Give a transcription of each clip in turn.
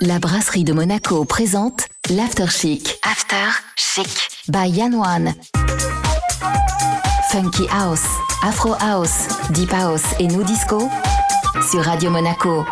La brasserie de Monaco présente l'After Chic. After Chic. By Yan Wan. Funky House, Afro House, Deep House et New Disco sur Radio Monaco.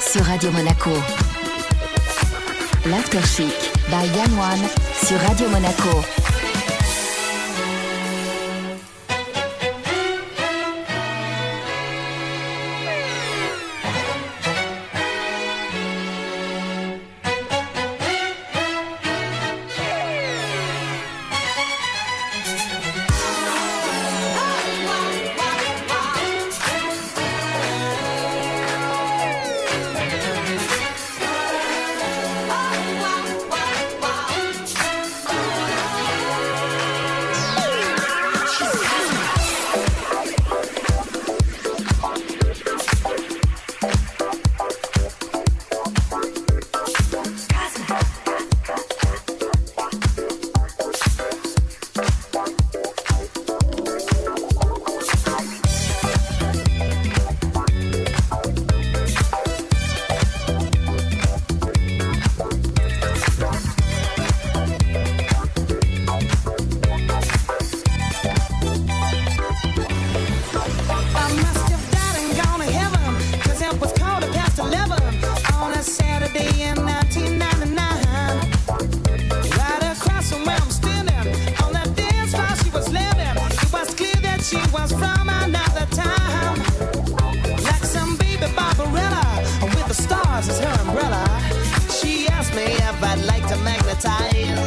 Sur Radio Monaco. L'After Chic by Yann sur Radio Monaco.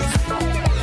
Thank you.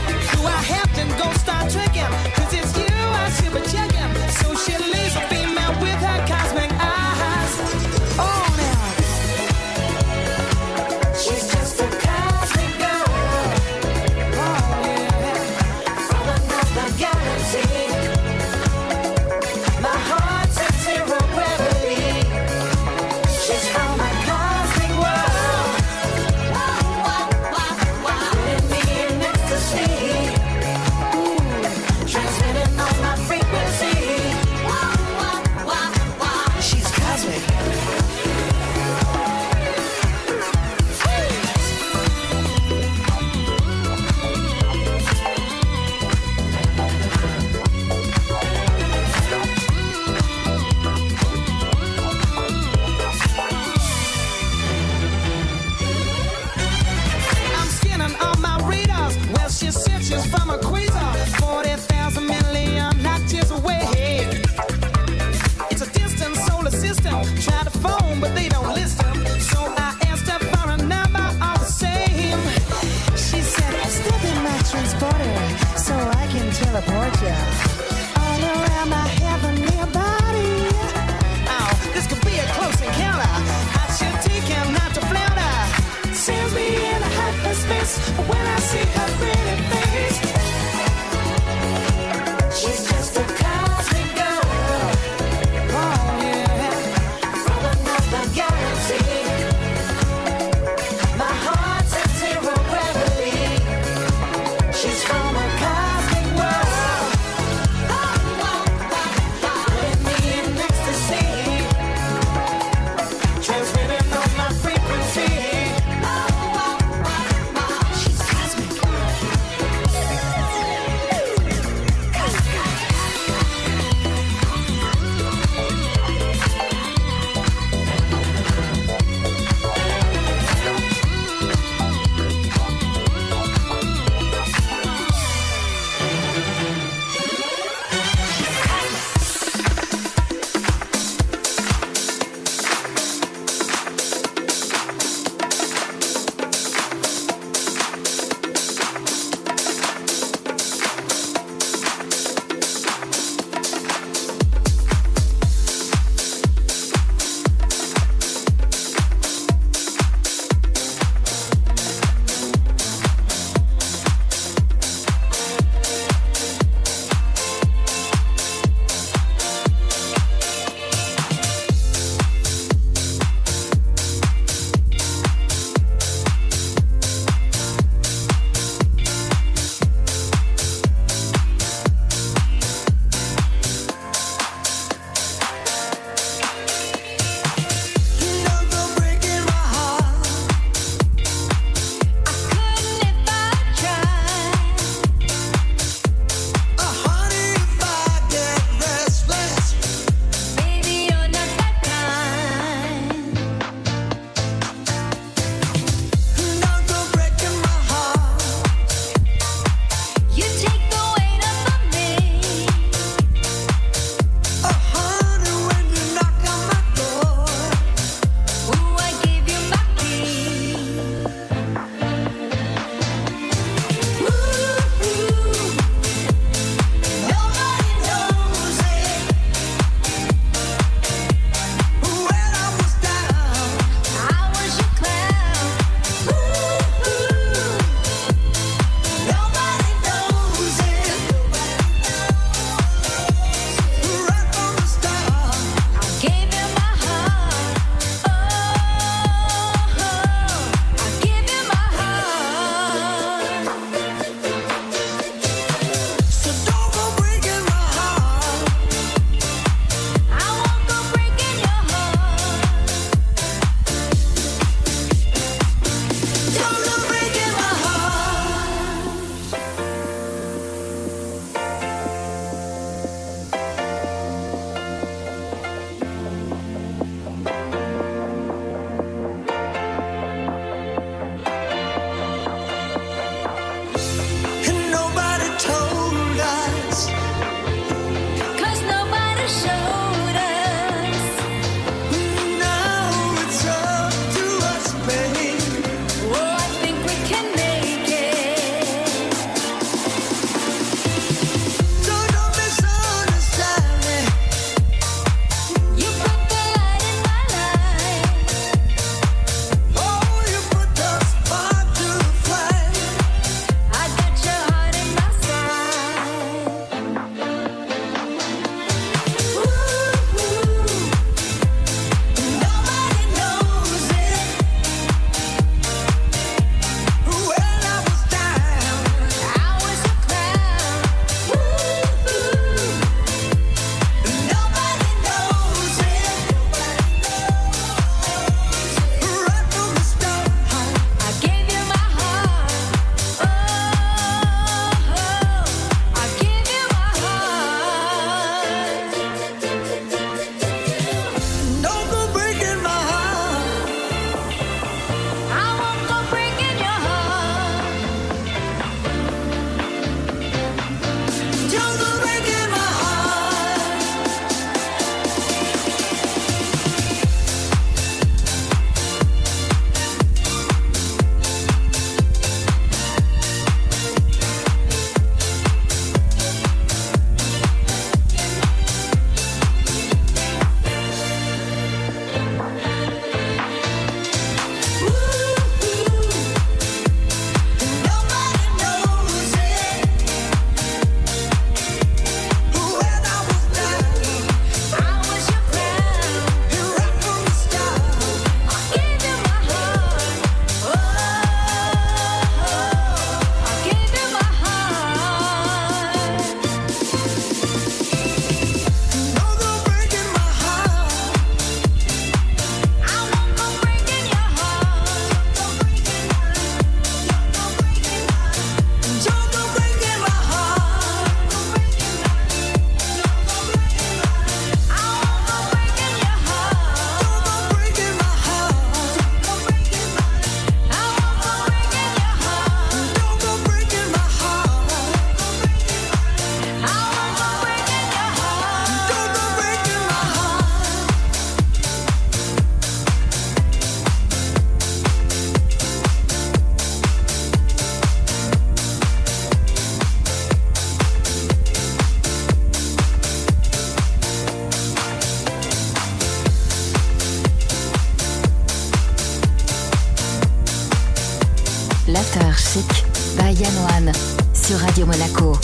Monaco.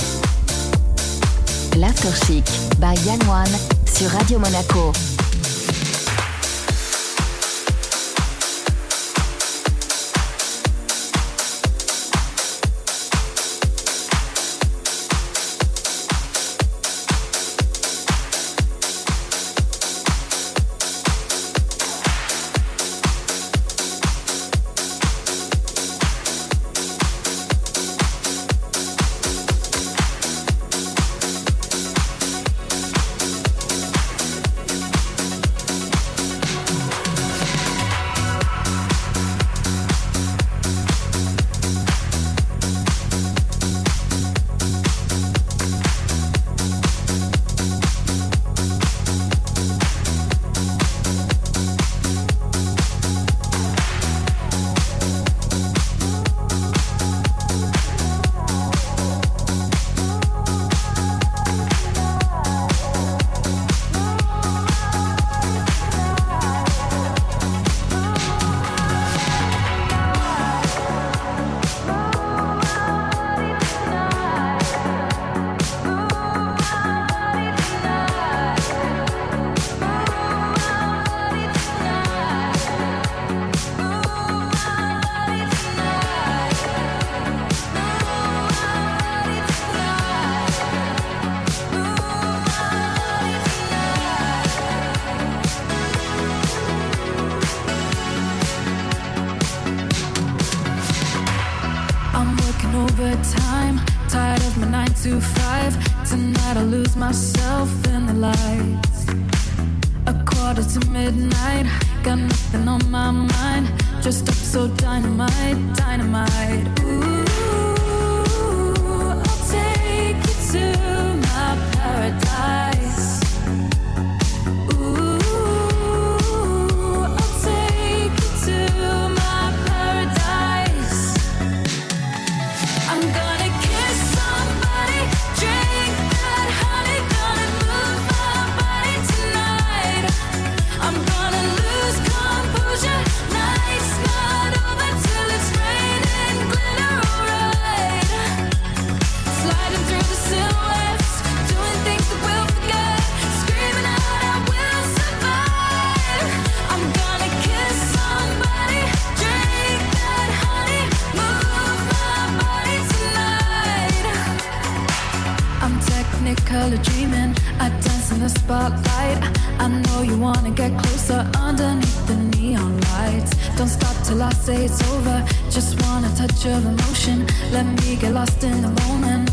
L'After Chic by Yann sur Radio Monaco. Overtime, tired of my nine to five. Tonight I lose myself in the lights. A quarter to midnight, got nothing on my mind. Just up so dynamite, dynamite. Ooh, I'll take you to my paradise. Wanna get closer underneath the neon lights. Don't stop till I say it's over. Just want a touch of emotion. Let me get lost in the moment.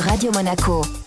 Radio Monaco.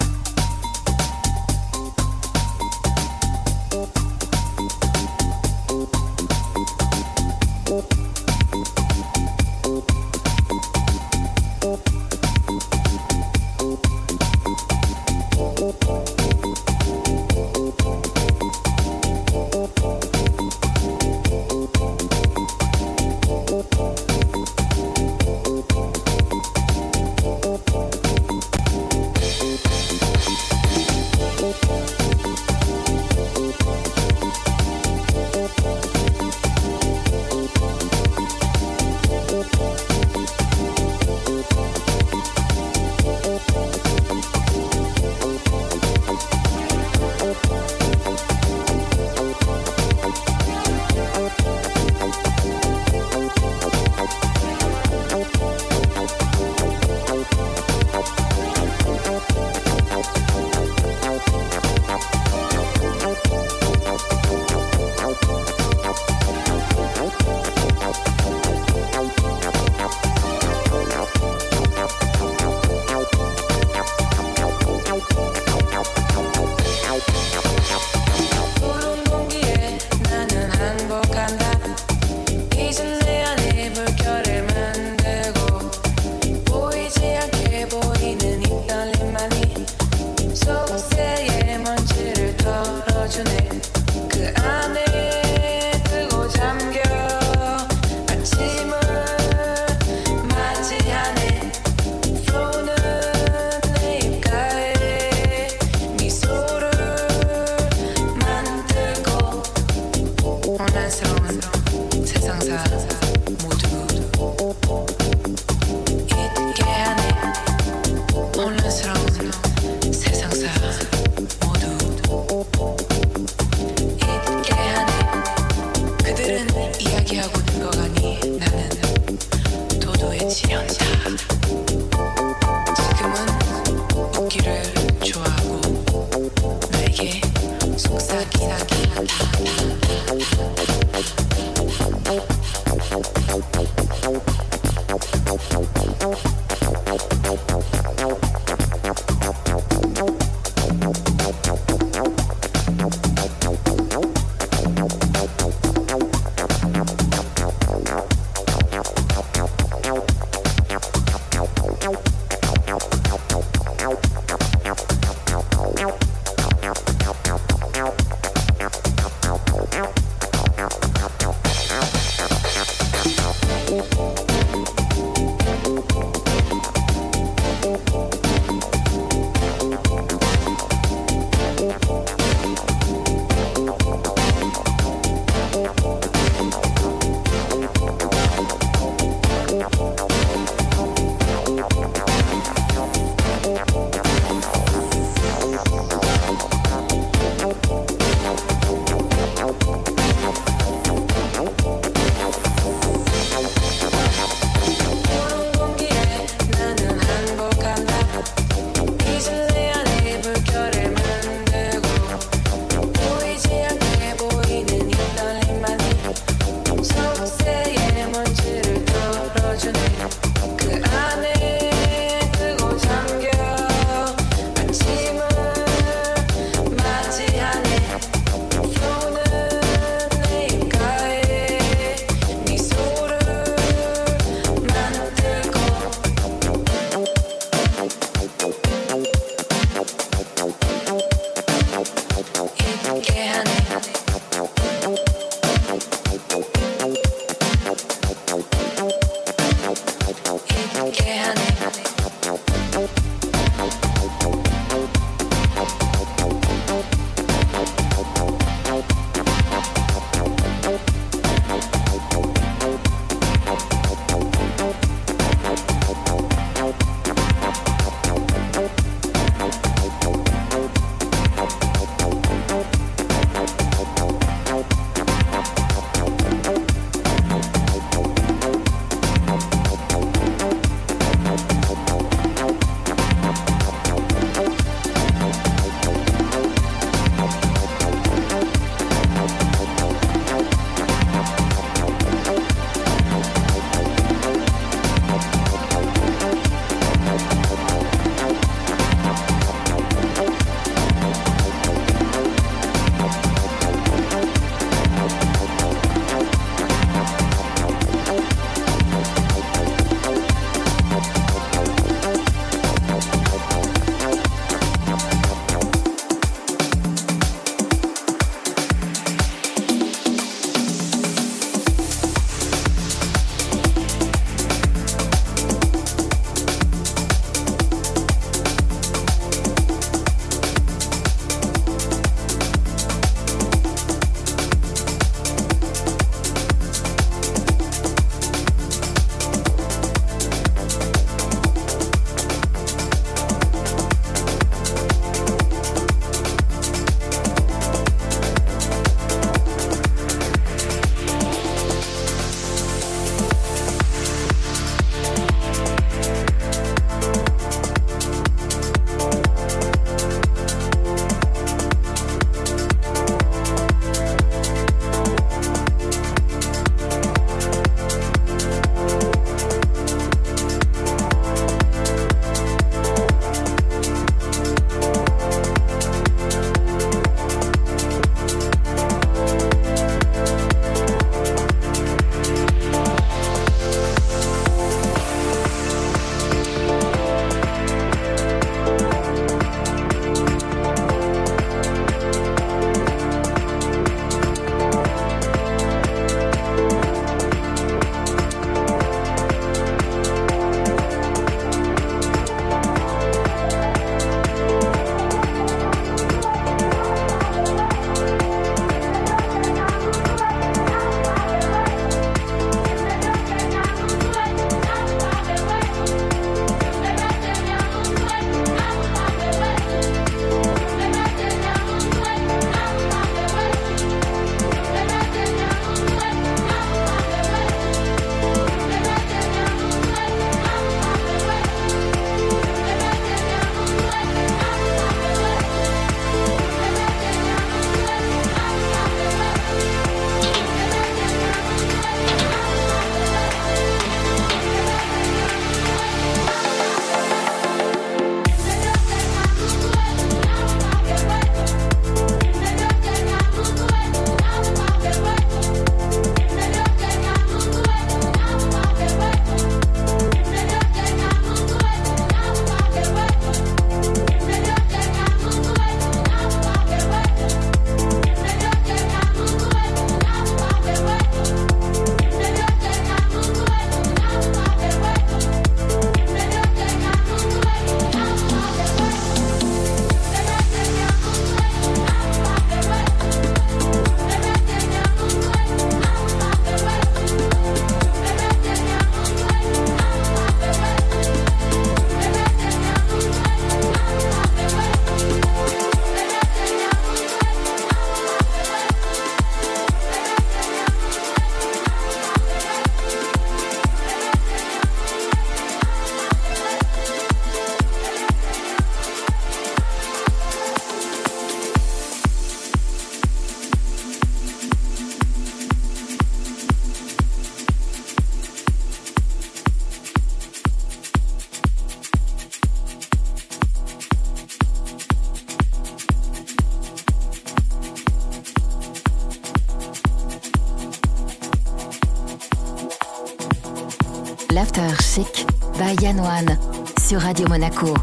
l'After Chic by Yann One sur Radio Monaco.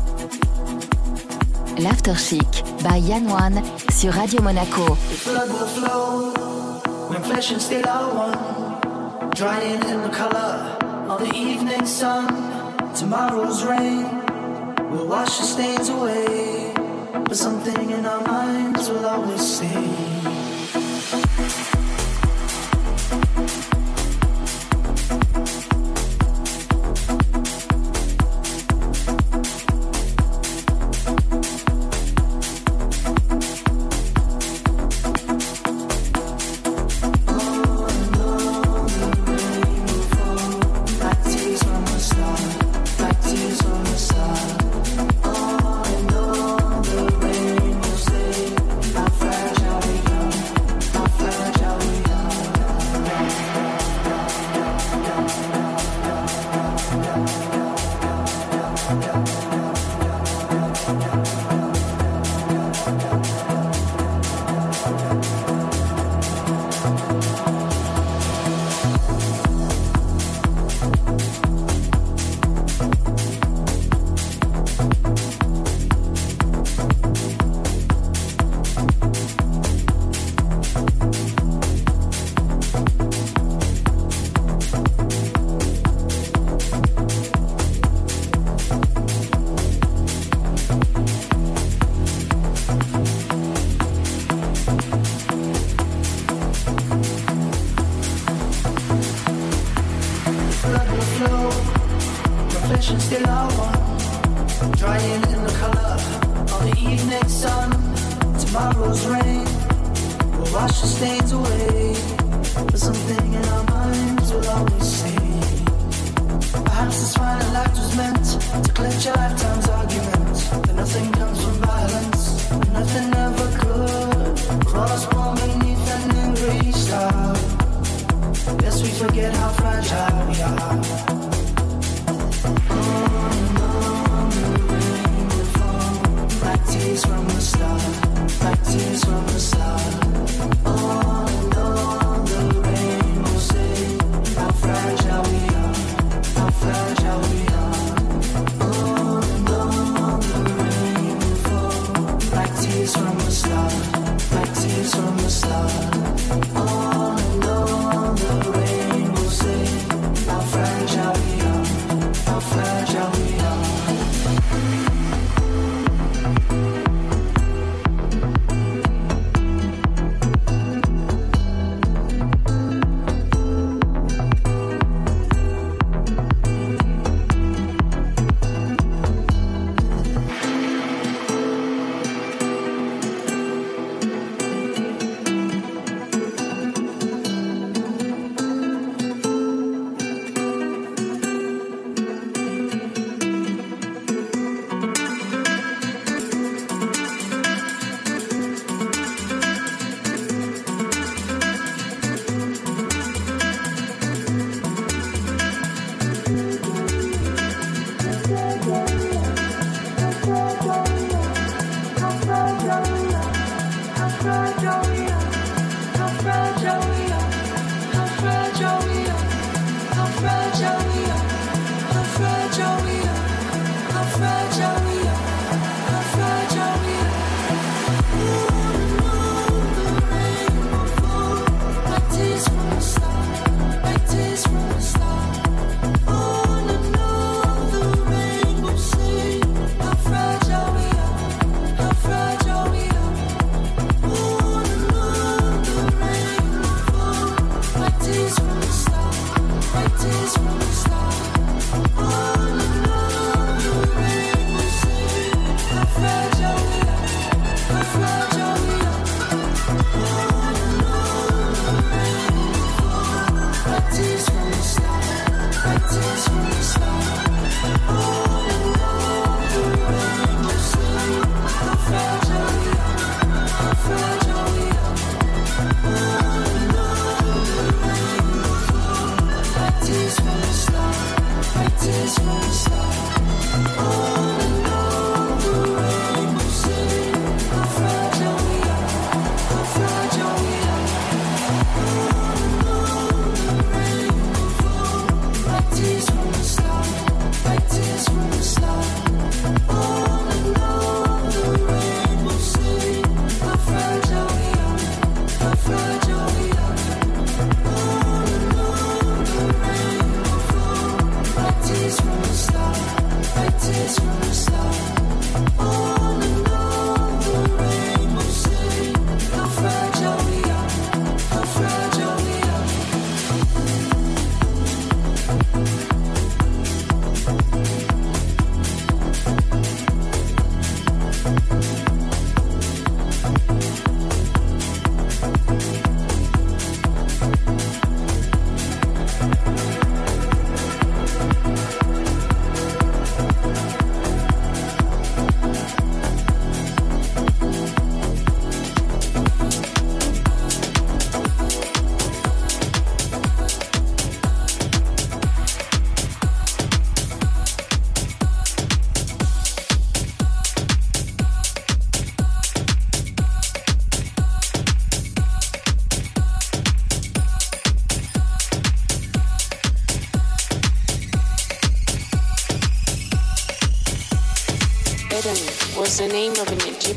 L'After Chic by Yann One sur Radio Monaco. The blood will flow when flesh and steel are one. Drying in the color of the evening sun. Tomorrow's rain will wash the stains away. But something in our minds will always stay.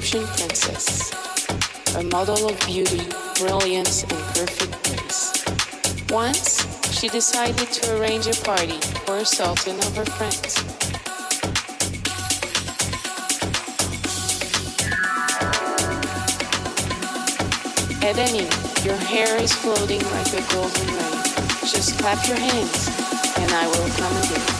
Egyptian princess, a model of beauty, brilliance, and perfect grace. Once, she decided to arrange a party for a sultan of her friends. Edeni, your hair is floating like a golden rain. Just clap your hands, and I will come again.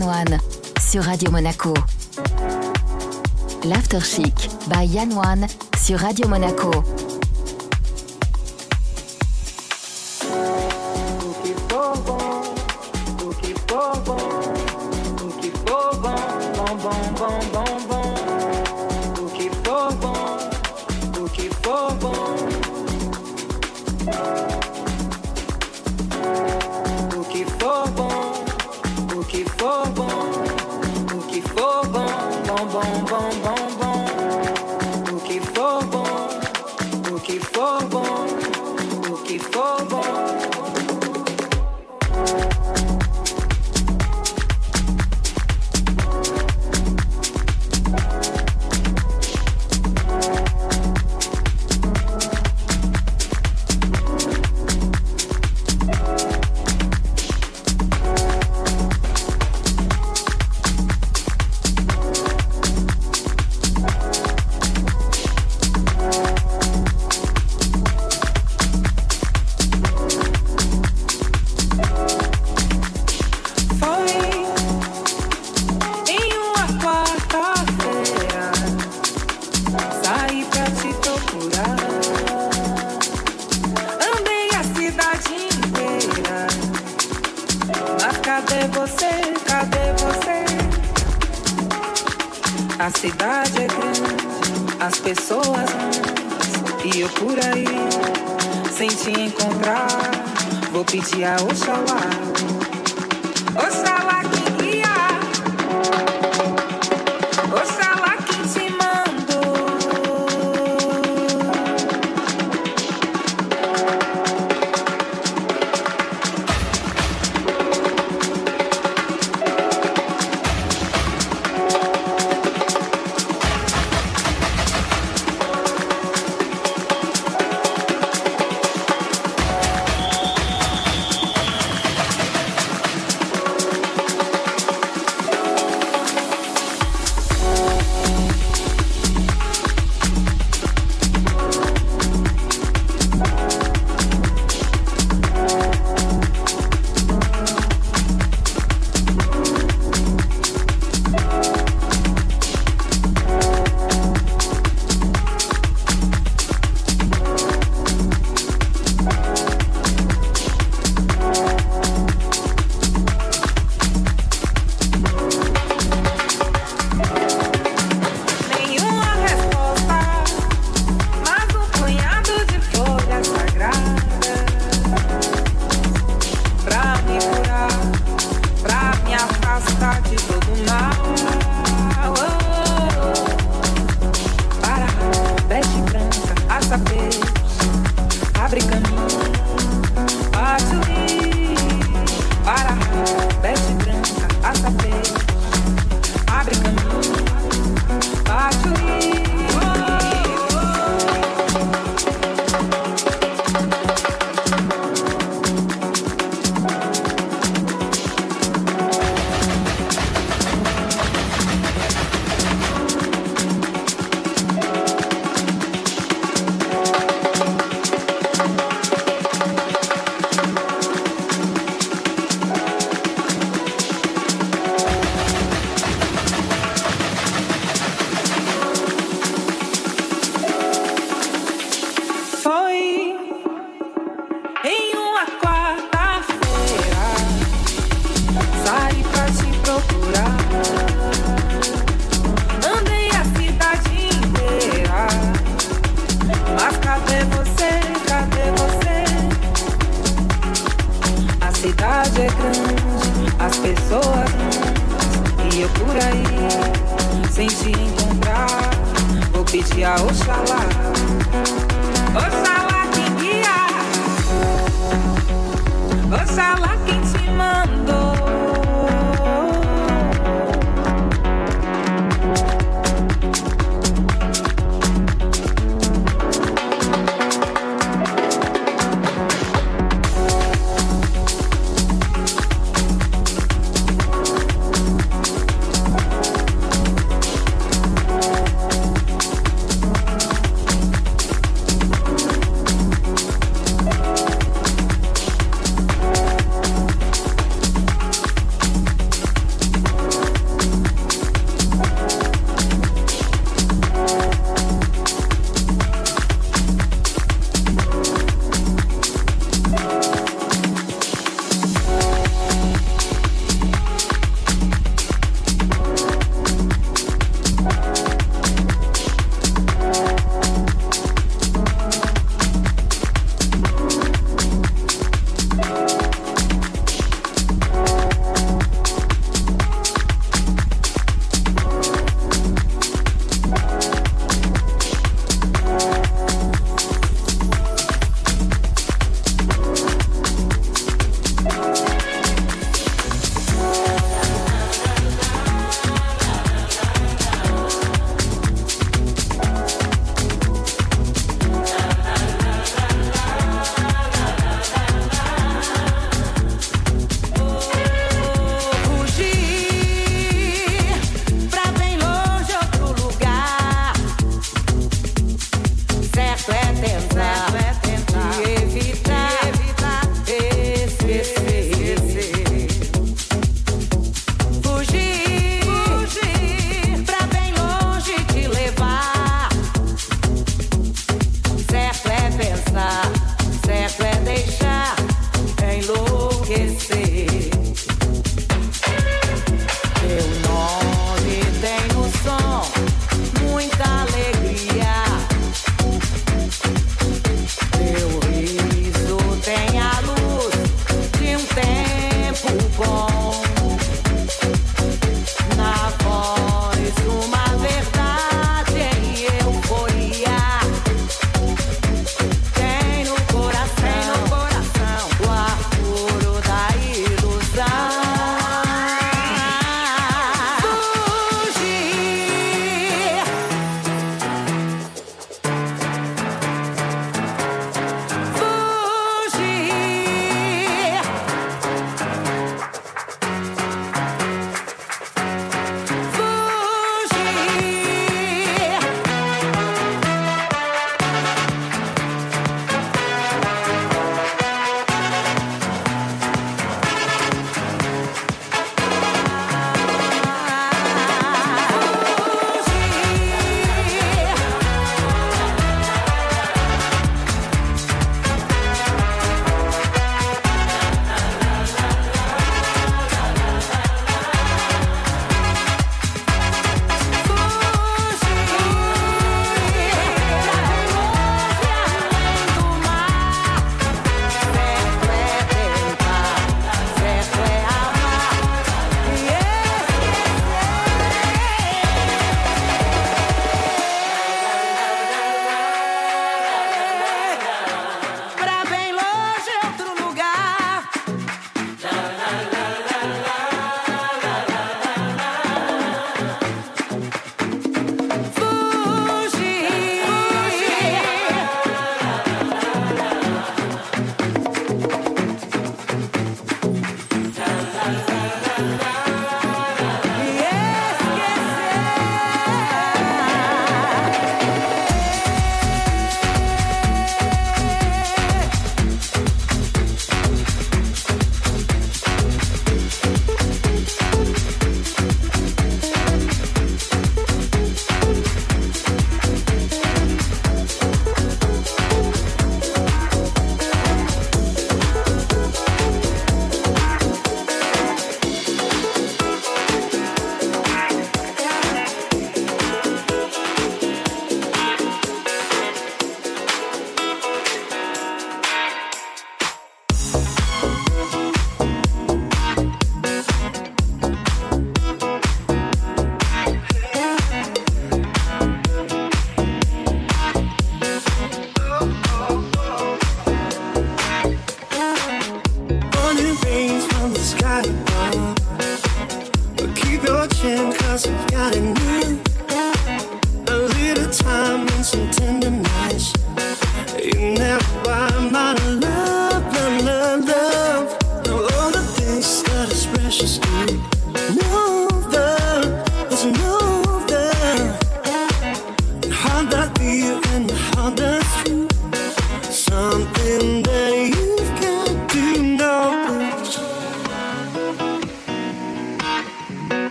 Yann sur Radio Monaco. L'After Chic by Yann sur Radio Monaco.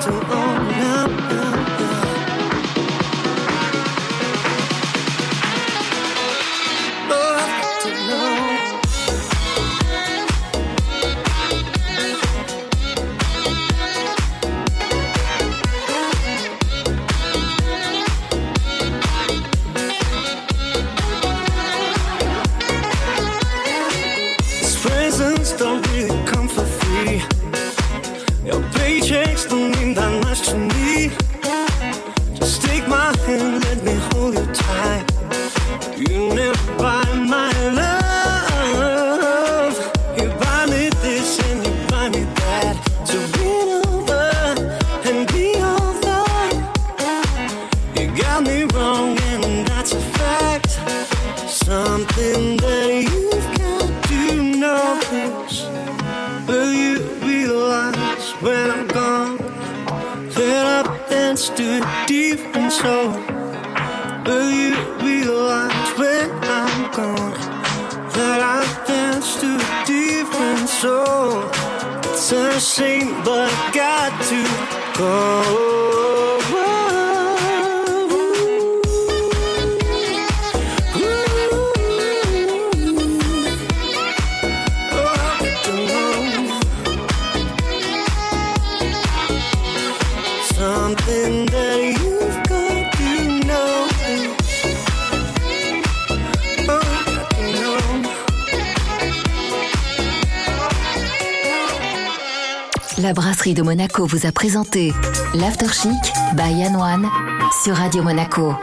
to own vous a présenté l'After Chic by Yann One sur Radio Monaco.